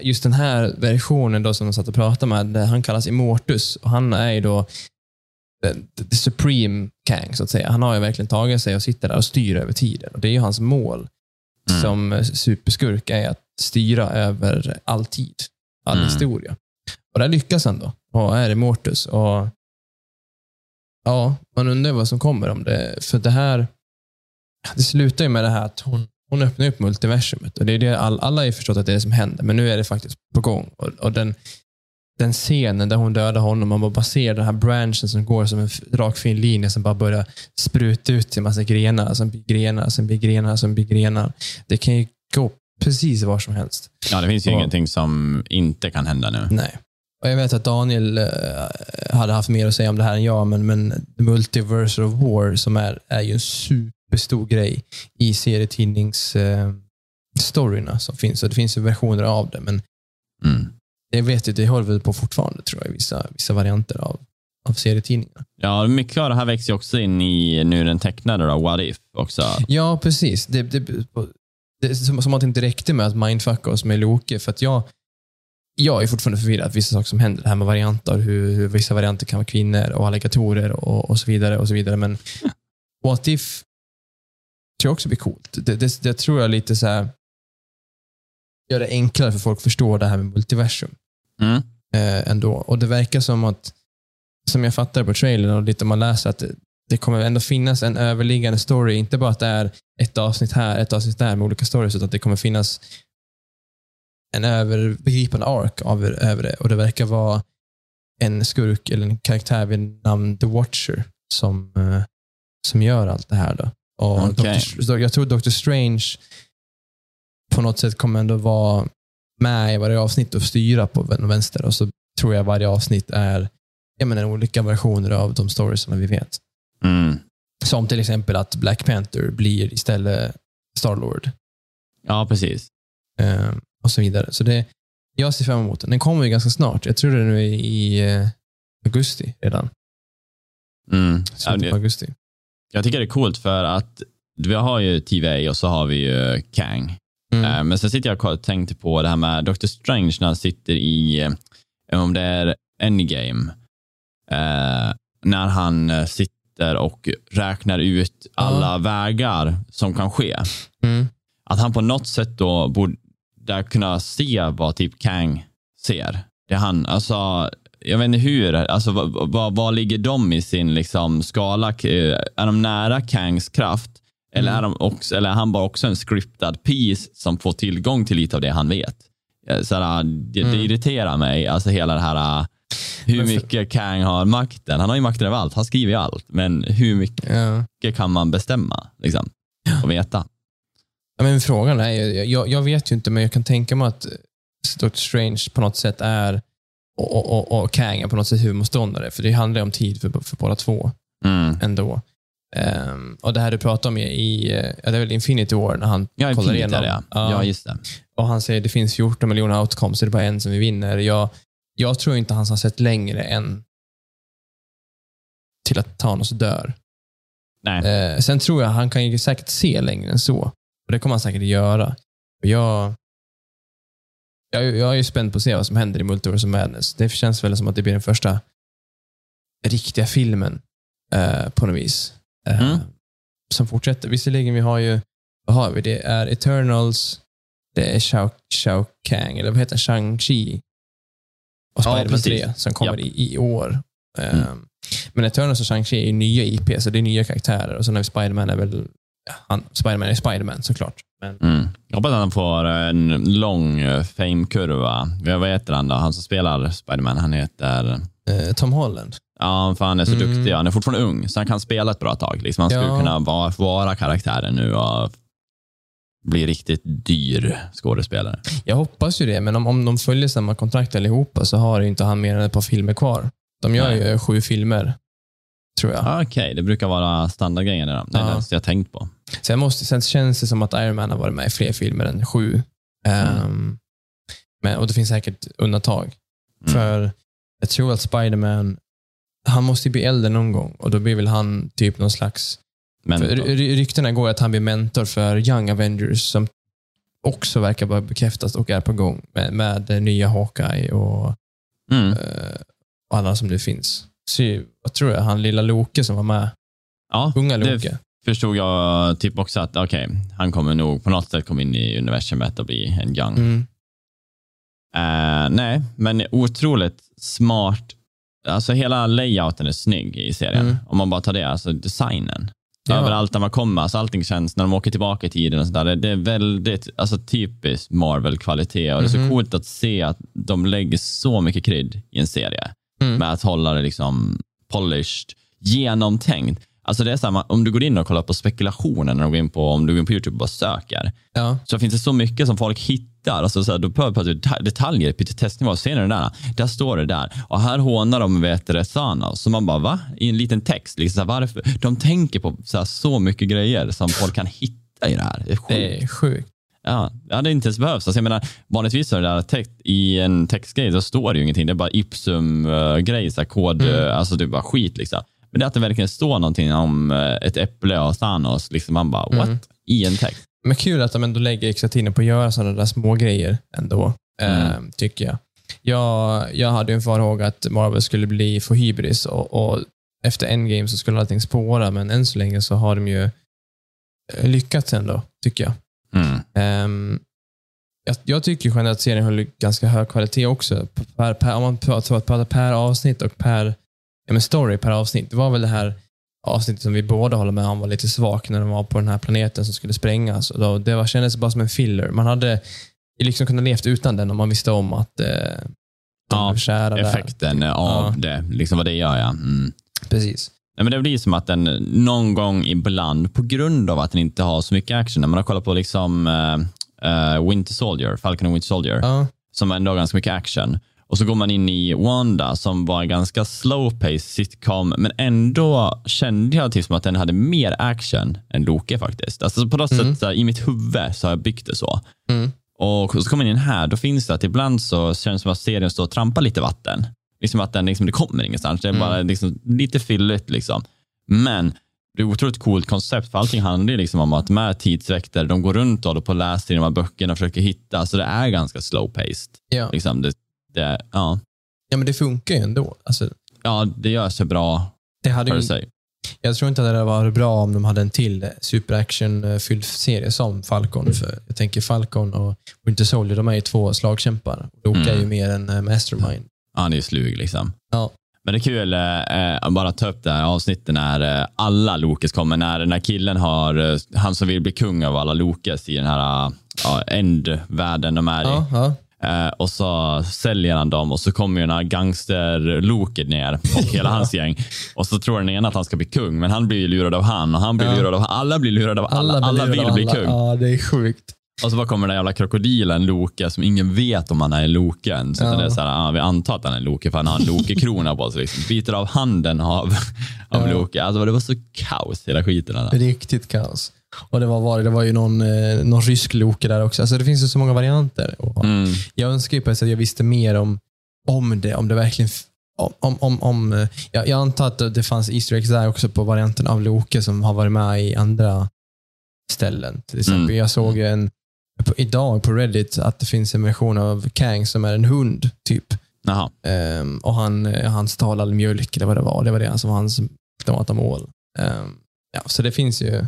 A: just den här versionen då som de satt och pratade med, han kallas Immortus och han är ju då the, supreme Kang, så att säga. Han har ju verkligen tagit sig och sitter där och styr över tiden. Och Det är ju hans mål
B: Mm.
A: som superskurk, är att styra över all tid, all
B: Mm.
A: historia. Och där lyckas han då och är Immortus. Och ja, man undrar vad som kommer om det. För det här, det slutar ju med det här att hon, hon öppnar upp multiversumet. Och det är det all, alla har ju förstått att det är det som händer, men nu är det faktiskt på gång. Och, och den, den scenen där hon dödar honom, man bara ser den här branchen som går som en rak fin linje som bara börjar spruta ut till en massa grenar, som blir grenar, som blir grenar, som blir grenar. Det kan ju gå precis var som helst.
B: Ja, det finns ju
A: Ja.
B: ingenting som inte kan hända nu.
A: Nej. Och jag vet att Daniel eh, hade haft mer att säga om det här än jag, men, men The Multiverse of War som är, är ju en superstor grej i serietidningsstoryna som finns. Och det finns ju versioner av det, men
B: Mm.
A: Jag vet ju, det håller väl på fortfarande tror jag, i vissa, vissa varianter av, av serietidningar.
B: Ja, mycket av det här växer också in i nu den tecknade då, What If också.
A: Ja, precis. Det, det, det som, som att det inte räckte med att mindfucka oss med Loke, för att jag, jag är fortfarande förvirrad vissa saker som händer. Det här med varianter, hur, hur vissa varianter kan vara kvinnor och alligatorer och, och så vidare. och så vidare. Men What If tror jag också blir coolt. Det, det, det tror jag lite så här gör det enklare för folk att förstå det här med multiversum
B: Mm.
A: eh, ändå. Och det verkar som att som jag fattar på trailern och lite man läser, att det, det kommer ändå finnas en överliggande story. Inte bara att det är ett avsnitt här, ett avsnitt där med olika stories, utan att det kommer finnas en övergripande ark av, över det. Och det verkar vara en skurk eller en karaktär vid namn The Watcher som, eh, som gör allt det här. Då. Och
B: Okej.
A: Doctor, jag tror Doctor Strange på något sätt kommer ändå vara med i varje avsnitt och styra på vänster. Och så tror jag varje avsnitt är jag menar, olika versioner av de storiesarna vi vet.
B: Mm.
A: Som till exempel att Black Panther blir istället Starlord.
B: Ja, precis.
A: Eh, och så vidare. Så det, jag ser fram emot den. Den kommer ju ganska snart. Jag tror det är nu i, eh, augusti redan.
B: Mm. Ja,
A: Slutet
B: det-
A: på augusti.
B: Jag tycker det är coolt för att vi har ju TVA och så har vi ju Kang.
A: Mm.
B: Eh, Men sen sitter jag och tänkte på det här med Doctor Strange när han sitter i, eh, om det är Endgame, eh, när han sitter och räknar ut alla vägar som kan ske.
A: Mm.
B: Att han på något sätt då borde kunna se vad typ Kang ser. Det han, alltså, jag vet inte hur, alltså, vad, vad, vad ligger de i sin liksom, skala? Är de nära Kangs kraft? Eller,
A: Mm.
B: är, de också, eller är han bara också en scriptad piece som får tillgång till lite av det han vet? Eh, Så här, det, det
A: Mm.
B: irriterar mig, alltså hela det här eh, hur
A: för-
B: mycket Kang har makten. Han har ju makten över allt, han skriver ju allt. Men hur mycket
A: Ja.
B: kan man bestämma liksom, och veta?
A: Ja, men frågan är ju, jag, jag vet ju inte, men jag kan tänka mig att Doctor Strange på något sätt är och, och, och, och Kang är på något sätt huvudmotståndare. För det handlar ju om tid för, för båda två
B: Mm.
A: ändå. Ehm, och det här du pratar om i, i ja, det är väl Infinity War när han
B: Ja,
A: kollar igenom.
B: ja.
A: Ja.
B: ja, just det.
A: Och han säger det finns 14 miljoner outcomes, så det är bara en som vi vinner. Jag, jag tror inte han har sett längre än till att Thanos dör.
B: Nej.
A: Eh, sen tror jag han kan ju säkert se längre än så. Och Det kommer han säkert göra. Och jag, jag, jag är ju spänd på att se vad som händer i Multiverse of Madness. Det känns väl som att det blir den första riktiga filmen eh, på något vis. Eh,
B: Mm.
A: Som fortsätter. Visserligen, vi har ju, vad har vi? Det är Eternals, det är Shao, Shao Kang, eller vad heter? Shang-Chi. Och
B: Ja,
A: Spider-Man
B: precis.
A: 3 som kommer
B: Japp.
A: i, i år.
B: Mm.
A: Men Eternals och Shang-Chi är nya IP, så det är nya karaktärer. Och sen har vi Spider-Man är väl, ja, han, Spider-Man är Spider-Man såklart. Men,
B: Mm. Jag hoppas att han får en lång eh, fame-kurva. Vad heter han då? Han som spelar Spiderman, han heter...
A: eh, Tom Holland.
B: Ja, för han är så
A: Mm.
B: duktig. Han är fortfarande ung, så han kan spela ett bra tag. Liksom han skulle
A: Ja.
B: kunna vara, vara karaktären nu och bli riktigt dyr skådespelare.
A: Jag hoppas ju det, men om, om de följer samma kontrakt allihopa så har inte han mer än ett par filmer kvar. De gör
B: Nej.
A: ju sju filmer, tror jag.
B: Okej, det brukar vara standardgrejen. Det är
A: Ja.
B: det jag tänkt på.
A: Sen, måste, sen känns det som att Iron Man har varit med i fler filmer än sju.
B: Mm.
A: men, och det finns säkert undantag.
B: Mm.
A: För jag tror att Spider-Man, han måste ju bli äldre någon gång och då blir väl han typ någon slags... Ryktena går att han blir mentor för Young Avengers som också verkar vara bekräftat och är på gång med, med nya Hawkeye och,
B: mm.
A: eh, och alla som nu finns. Så, vad tror jag? Han lilla Loke som var med.
B: ja,
A: Unga Loke.
B: förstod jag typ också att okej, han kommer nog på något sätt komma in i universumet och bli en young.
A: Mm.
B: Eh, nej, men otroligt smart. Alltså hela layouten är snygg i serien.
A: Mm.
B: Om man bara tar det, alltså designen.
A: Ja.
B: Överallt där man kommer, alltså allting känns, när de åker tillbaka i tiden och sådär, det, det är väldigt, alltså typiskt Marvel-kvalitet och det är så
A: Mhm.
B: coolt att se att de lägger så mycket krydd i en serie
A: Mm.
B: med att hålla det liksom polished, genomtänkt. Alltså det är så här, om du går in och kollar på spekulationer när du går in på, om du går in på YouTube och bara söker,
A: Ja.
B: så finns det så mycket som folk hittar. Alltså så här, då behöver du deta- detaljer på testnivå. Ser ni det där? Där står det där. Och här hånar de vet det, Thanos. Så man bara, va? I en liten text. Liksom, så här, varför? De tänker på så, här, så mycket grejer som folk kan hitta i det här. Det är sjukt.
A: Det är sjukt.
B: Ja, det hade inte ens behövts. Alltså, jag menar, vanligtvis är det där text, i en textgrej, då står det ju ingenting. Det är bara ipsum-grej, här, kod,
A: Mm.
B: alltså det är bara skit. Liksom. Men det är att det verkligen står någonting om eh, ett äpple och Thanos, liksom, man bara, what?
A: Mm.
B: I en text.
A: Men kul att de ändå lägger extra tiden på att göra sådana där små grejer ändå, eh,
B: Mm.
A: tycker jag. jag. Jag hade en farhåga att Marvel skulle bli för hybris och, och efter Endgame så skulle allting spåra, men än så länge så har de ju eh, lyckats ändå, tycker jag.
B: Mm.
A: Ehm, jag, jag tycker generellt att serien håller ganska hög kvalitet också. Per, per, om man pratar, pratar per avsnitt och per ja, men story per avsnitt. Det var väl det här avsnittet som vi båda håller med om var lite svagt när de var på den här planeten som skulle sprängas. Och då, det var, kändes bara som en filler. Man hade liksom kunnat levt utan den om man visste om att eh,
B: Ja,
A: kära där.
B: Effekten av
A: Ja.
B: det, liksom vad det gör ja. Mm.
A: Precis.
B: Nej, men det blir som att den någon gång ibland, på grund av att den inte har så mycket action, när man har kollat på liksom eh, Winter Soldier, Falcon och Winter Soldier,
A: Ja.
B: som ändå har ganska mycket action. Och så går man in i Wanda som var en ganska slow pace sitcom, men ändå kände jag typ som att den hade mer action än Loki faktiskt. Alltså på något
A: Mm.
B: sätt här, i mitt huvud så har jag byggt det så.
A: Mm.
B: Och så kommer man in här, då finns det att ibland så känns det som att serien står och trampar lite vatten. Liksom att den liksom, det kommer ingenstans. Det är bara liksom, lite fylligt. Liksom. Men det är ett otroligt coolt koncept, för allting handlar ju liksom om att de här tidsväkter, de går runt och håller på och läser i de här böckerna och försöker hitta, så det är ganska slow paced.
A: Ja.
B: Liksom det, det, ja.
A: ja, men det funkar ju ändå. Alltså,
B: ja, det gör sig bra
A: det hade
B: för
A: ju,
B: sig.
A: jag tror inte att det hade varit bra om de hade en till super-action-fylld serie som Falcon. För jag tänker Falcon och Winter Soldier, de är ju två slagkämpar. Loki
B: Mm.
A: är ju mer en eh, mastermind.
B: Ja, han är ju slug liksom.
A: Ja.
B: Men det är kul eh, bara ta upp det här avsnittet när eh, alla Lokes kommer. När, när killen har, eh, han som vill bli kung av alla Lokes i den här uh, end-världen de är i.
A: Ja, ja.
B: Eh, och så säljer han dem och så kommer ju den här gangster-Loket ner och hela hans gäng. Och så tror den ena att han ska bli kung, men han blir ju lurad av han och han blir
A: Ja.
B: lurad av Alla blir lurade av alla. Alla,
A: blir
B: vill
A: av
B: bli
A: alla.
B: kung.
A: Ja, det är sjukt.
B: Och så bara kommer den jävla krokodilen Loke som ingen vet om han är Loken. Så
A: Ja.
B: det är så här, ah, vi antar att han är Loke för han har en Loke-krona på sig. Liksom. Biter av handen av, av
A: Ja.
B: Loke. Alltså, det var så kaos hela skiten. Där.
A: Riktigt kaos. Och det var, var, det var ju någon, eh, någon rysk Loke där också. Alltså, det finns ju så många varianter. Och
B: Mm.
A: Jag önskar ju på ett sätt att jag visste mer om, om det. Om det verkligen... Om, om, om, eh, jag, jag antar att det fanns Easter eggs där också på varianten av Loke som har varit med i andra ställen. Till exempel,
B: Mm.
A: jag såg en, på, idag på Reddit att det finns en version av Kang som är en hund. typ. Ehm, och han, eh, han stal all mjölk, eller vad det var. Det var det som var hans ultimata mål. Ehm, ja, så det finns ju...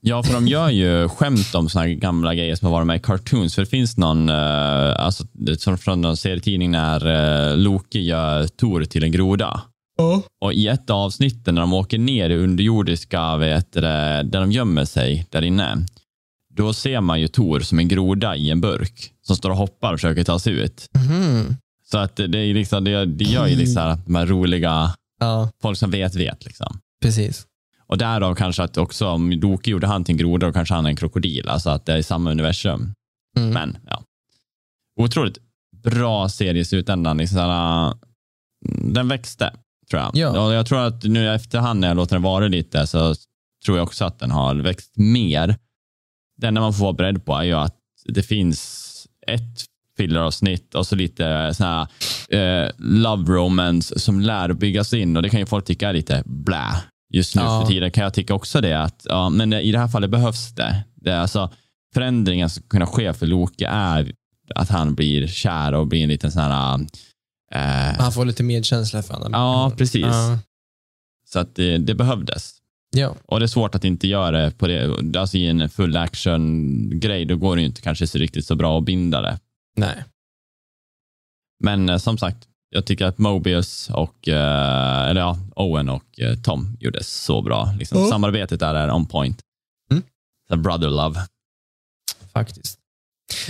B: Ja, för de gör ju skämt om såna gamla grejer som har varit med i cartoons. För det finns någon, eh, alltså, som från någon serietidning när uh, Loki gör Tor till en groda. Och i ett avsnitt när de åker ner i underjordiska, vet du, där de gömmer sig där inne, då ser man ju Tor som en groda i en burk som står och hoppar och försöker ta sig ut.
A: Mhm.
B: Så att det, är liksom, det, det gör ju liksom de här roliga,
A: Ja,
B: folk som vet vet. Liksom.
A: precis.
B: Och därav kanske att också om Loki gjorde han till en groda, då kanske han är en krokodil. Alltså att det är i samma universum.
A: Mm.
B: Men ja. Otroligt bra serie i slutändan. Liksom såhär, den växte, tror jag.
A: Ja.
B: Och jag tror att nu i efterhand när jag låter den vara lite så tror jag också att den har växt mer. Det enda man får vara beredd på är ju att det finns ett filleravsnitt och så lite sån här eh, love romance som lär byggas in och det kan ju folk tycka är lite blä. Just nu
A: Ja.
B: för tiden kan jag tycka också det. Att, ja, men i det här fallet behövs det. det är alltså, förändringen som kan ske för Loke är att han blir kär och blir en liten sån här... Eh,
A: Han får lite medkänsla för honom.
B: ja, precis.
A: Ja.
B: Så att det, det behövdes.
A: ja.
B: Och det är svårt att inte göra det på det. Alltså i en full action-grej, då går det ju inte kanske så riktigt så bra att binda det.
A: Nej.
B: Men eh, som sagt, jag tycker att Mobius och, eh, eller ja, Owen och eh, Tom gjorde så bra. Liksom,
A: Ja.
B: Samarbetet där är on point.
A: Mm.
B: Så brother love.
A: Faktiskt.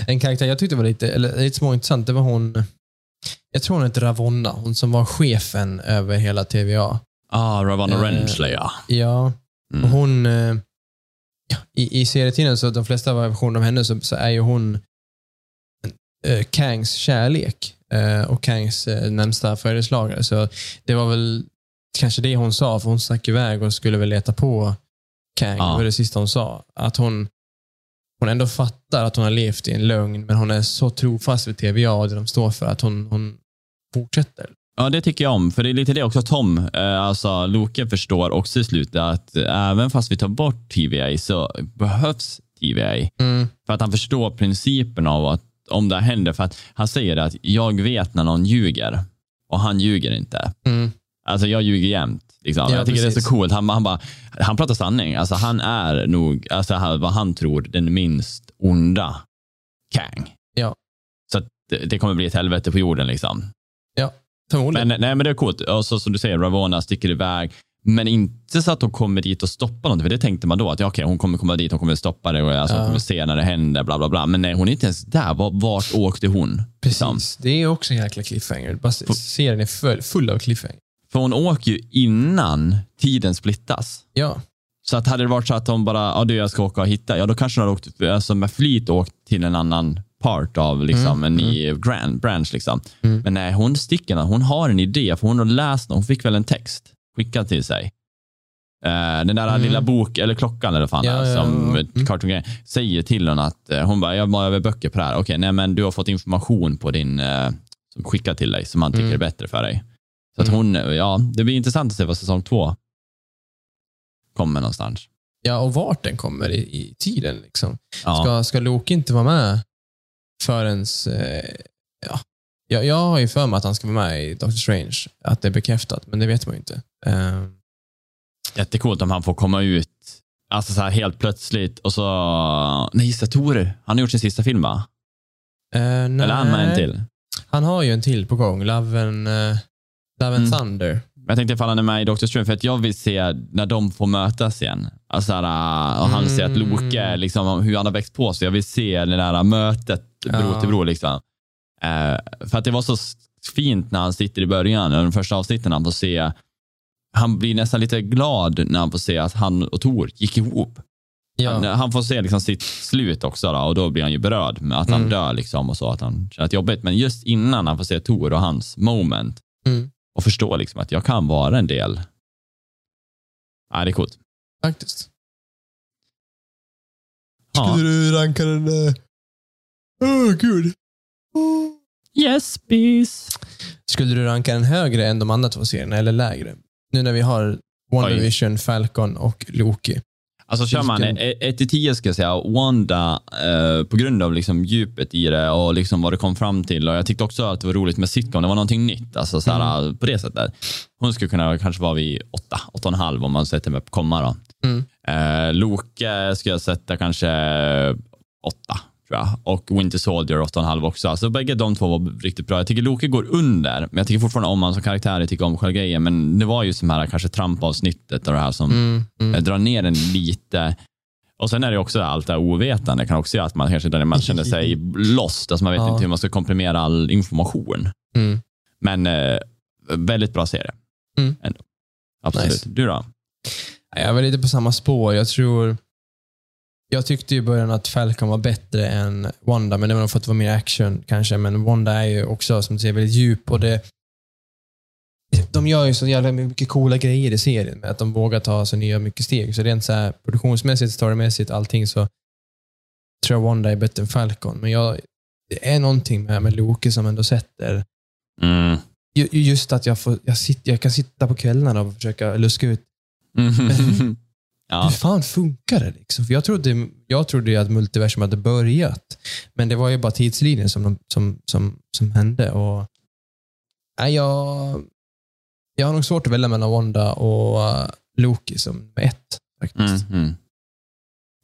A: En karaktär jag tyckte var lite, eller lite småintressant, det var hon, jag tror hon hette Ravonna, hon som var chefen över hela TVA.
B: Ah, Ravonna
A: Eh,
B: Renslayer.
A: Ja,
B: Mm.
A: och hon, eh, ja, i, i serietidningen, så de flesta versioner av henne, så, så är ju hon eh, Kangs kärlek och Kangs eh, närmsta följeslagare. Så det var väl kanske det hon sa, för hon stack iväg och skulle väl leta på Kang.
B: Ja.
A: Det var det sista hon sa. Att hon, hon ändå fattar att hon har levt i en lögn, men hon är så trofast vid TVA och det de står för, att hon, hon fortsätter.
B: Ja, det tycker jag om. För det är lite det också Tom, eh, alltså Loke förstår också i slutet att eh, även fast vi tar bort TVA så behövs TVA.
A: Mm.
B: För att han förstår principen av att om det händer, för att han säger att jag vet när någon ljuger och han ljuger inte.
A: Mm.
B: Alltså jag ljuger jämt. Liksom.
A: Ja,
B: jag tycker det är
A: precis.
B: så coolt. Han, han, bara, han pratar sanning. Alltså han är nog, alltså vad han tror, den minst onda Kang.
A: Ja.
B: Så det, det kommer bli ett helvete på jorden liksom.
A: Ja. Förmodligen.
B: Men, nej, men det är coolt. Och så, som du säger, Ravona sticker iväg. Men inte så att de kommer dit och stoppar någonting, för det tänkte man då att ja, okej, hon kommer komma dit, hon kommer stoppa det och alltså,
A: Ja.
B: hon kommer se när det händer, bla bla bla. Men nej, hon är inte ens där. Vart, åkte hon? Liksom.
A: Precis. Det är också en jäkla cliffhanger. Bara se- serien är full, full av cliffhanger.
B: För hon åker ju innan tiden splittas.
A: Ja.
B: Så att hade det varit så att de bara, ja du jag ska åka och hitta, ja då kanske de hade åkt, alltså med flit åkt till en annan part av liksom, en ny grand, branch. Liksom.
A: Mm.
B: Men nej, hon sticker, hon har en idé, för hon har läst, hon fick väl en text skickad till sig. Eh, den där
A: Mm.
B: lilla bok, eller klockan eller fan
A: Ja, ja,
B: som
A: ja.
B: ett
A: Mm.
B: säger till henne att eh, hon bara, jag behöver böcker på det här. Okej, nej men du har fått information på din, eh, som skickad till dig, som han tycker
A: Mm.
B: är bättre för dig. Så att
A: Mm.
B: hon, ja, det blir intressant att se vad säsong två kommer någonstans.
A: ja, och vart den kommer i, i tiden. Liksom.
B: Ja.
A: Ska, ska Loki inte vara med förrän... Ja. Jag, jag har ju för mig att han ska vara med i Doctor Strange. Att det är bekräftat, men det vet man ju inte. Eh,
B: Jättecoolt om han får komma ut alltså så här helt plötsligt och så... Nej, det, Tor. Han har gjort sin sista film, va?
A: eh,
B: Eller är han med en till?
A: Han har ju en till på gång. Love and, eh, Love and
B: Mm.
A: Thunder.
B: Jag tänkte ifall han är med i Doctor Strange, för att jag vill se när de får mötas igen. Alltså, så här, och han
A: Mm.
B: ser att Loke, liksom, hur han har växt på sig. Jag vill se det där mötet bror
A: Ja.
B: till bror. Liksom. Eh, för att det var så fint när han sitter i början, de första avsnitten, han får se han blir nästan lite glad när han får se att han och Tor gick ihop.
A: Ja.
B: Han, han får se liksom sitt slut också då, och då blir han ju berörd med att han
A: Mm.
B: dör liksom och så, att han känner att det är jobbigt. Men just innan han får se Tor och hans moment
A: Mm.
B: och förstå liksom att jag kan vara en del. Ja, det är coolt.
A: Faktiskt.
B: Ja.
A: du ranka den där? Åh, gud.
B: Yes, bees.
A: Skulle du ranka den högre än de andra två serierna eller lägre? Nu när vi har Wonder
B: Oj.
A: Vision, Falcon och Loki.
B: Alltså kör man
A: Vilken-
B: 1 till 10 ska jag säga, Wanda, eh, på grund av liksom djupet i det och liksom vad det kom fram till. Och Jag tyckte också att det var roligt med sitcom, det var någonting nytt. Alltså så här, På det sättet. Hon skulle kunna kanske vara vid 8, 8,5 om man sätter mig på komma. Då.
A: Mm.
B: Eh, Loke ska jag sätta kanske 8, jag. Och Winter Soldier 8,5 också. Alltså bägge de två var riktigt bra. Jag tycker Loke går under, men jag tycker fortfarande om honom som karaktär. Jag tycker om själva grejen, men det var ju som här kanske trampavsnittet och det här som
A: Mm. Mm.
B: eh, drar ner den lite. Och sen är det också allt det här ovetande kan också göra att man kanske man känner sig lost. Alltså man vet
A: Ja.
B: inte hur man ska komprimera all information.
A: Mm.
B: Men eh, väldigt bra serie.
A: Mm.
B: Ändå. Absolut.
A: Nice.
B: Du då?
A: Jag var lite på samma spår. Jag tror... Jag tyckte i början att Falcon var bättre än Wanda, men det var nog för att det var mer action kanske. Men Wanda är ju också, som du säger, väldigt djup och det... De gör ju så jävla mycket coola grejer i serien med att de vågar ta så nya mycket steg. Så rent så här produktionsmässigt, storymässigt, allting så tror jag Wanda är bättre än Falcon. Men jag, det är någonting med, med Loki som ändå sätter
B: Mm.
A: ju- Just att jag, får, jag, sitter, jag kan sitta på kvällarna och försöka luska ut
B: Mm. ja.
A: hur fan funkar det? Liksom? För jag trodde, jag trodde att multiversum hade börjat, men det var ju bara tidslinjen som, de, som, som, som hände. Och, nej, jag, jag har nog svårt att välja mellan Wanda och uh, Loki som ett. Faktiskt.
B: Mm. Mm.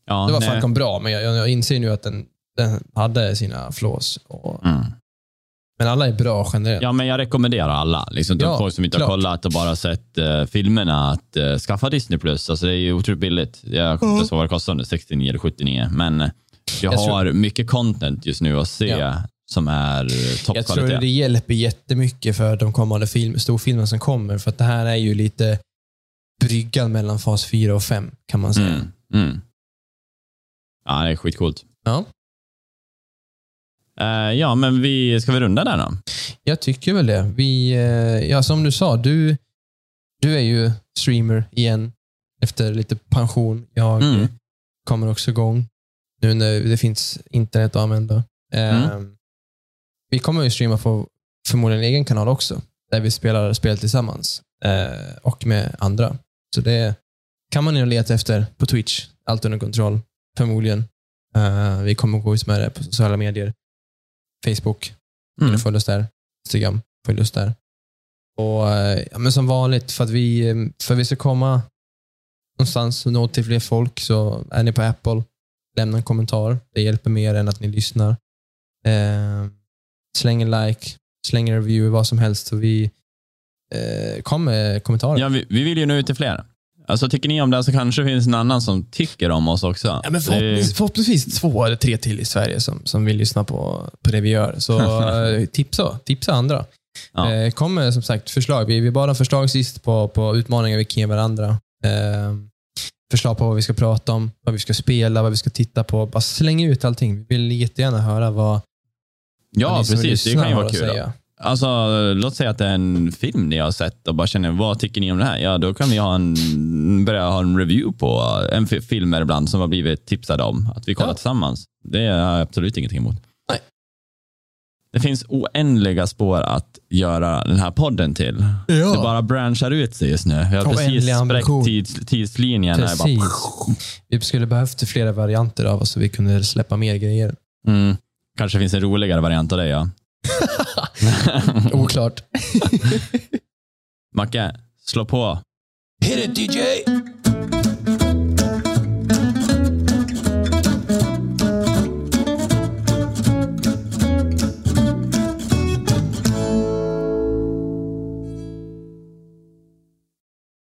B: Ja,
A: Det var
B: nej.
A: Falcon bra, men jag, jag, inser nu att den, den hade sina flaws. Och,
B: Mm.
A: Men alla är bra generellt.
B: Ja, men jag rekommenderar alla. Liksom,
A: Ja,
B: folk som inte
A: klart.
B: har kollat och bara sett eh, filmerna att eh, skaffa Disney+. Plus. Alltså, det är ju otroligt billigt. Jag kommer inte ihåg vad det kostar nu, 69 eller 79. Men jag,
A: Jag tror-
B: har mycket content just nu att se
A: Ja.
B: som är eh,
A: Jag tror
B: toppkvalitet.
A: det hjälper jättemycket för de kommande film, storfilmer som kommer. För att det här är ju lite bryggan mellan fas 4 och 5 kan man säga.
B: Mm. Mm. Ja, det är skitcoolt.
A: Ja.
B: Eh, ja, men vi ska vi runda där då?
A: Jag tycker väl det. Vi, eh, ja, som du sa, du, du är ju streamer igen efter lite pension. Jag
B: Mm.
A: kommer också igång nu när det finns internet att använda. Eh,
B: Mm.
A: Vi kommer ju streama på förmodligen en egen kanal också, där vi spelar spel tillsammans eh, och med andra. Så det kan man ju leta efter på Twitch. Allt under kontroll, förmodligen. Vi kommer gå ut med det på sociala medier. Facebook,
B: Mm.
A: följ oss där. Instagram, följ oss där. Och, eh, ja, men som vanligt, för att vi, eh, för att vi ska komma någonstans och nå till fler folk, så är ni på Apple, lämna en kommentar. Det hjälper mer än att ni lyssnar. Eh, släng en like, Släng en review, vad som helst. Så vi eh, kom med kommentarer.
B: Ja, vi, vi vill ju nå ut till fler. Alltså, tycker ni om det så kanske det finns en annan som tycker om oss också.
A: Ja, men
B: Det-
A: förhoppningsvis, två eller tre till i Sverige som, som vill lyssna på, på det vi gör. Så eh, tipsa, tipsa andra.
B: Ja.
A: Eh, kom med som sagt förslag. Vi, vi bad om förslag sist på, på utmaningar vi kan ge varandra. Eh, förslag på vad vi ska prata om, vad vi ska spela, vad vi ska titta på. Bara släng ut allting. Vi vill jättegärna höra vad vad
B: ja,
A: vill
B: precis. Det kan ju vara kul. Alltså, låt säga att det är en film ni har sett och bara känner, vad tycker ni om det här? Ja, då kan vi ha en, börja ha en review på en fi- filmer ibland som har blivit tipsade om. Att vi kollar
A: Ja.
B: tillsammans. Det har jag absolut ingenting emot.
A: Nej.
B: Det finns oändliga spår att göra den här podden till. Det bara branchar ut sig just nu. Vi har precis spräckt tids, tidslinjen.
A: Precis.
B: Bara,
A: Vi skulle behövt flera varianter av oss så vi kunde släppa mer grejer.
B: mm, kanske finns en roligare variant av det, ja.
A: Oklart.
B: Macke, slå på.
A: Hit it DJ!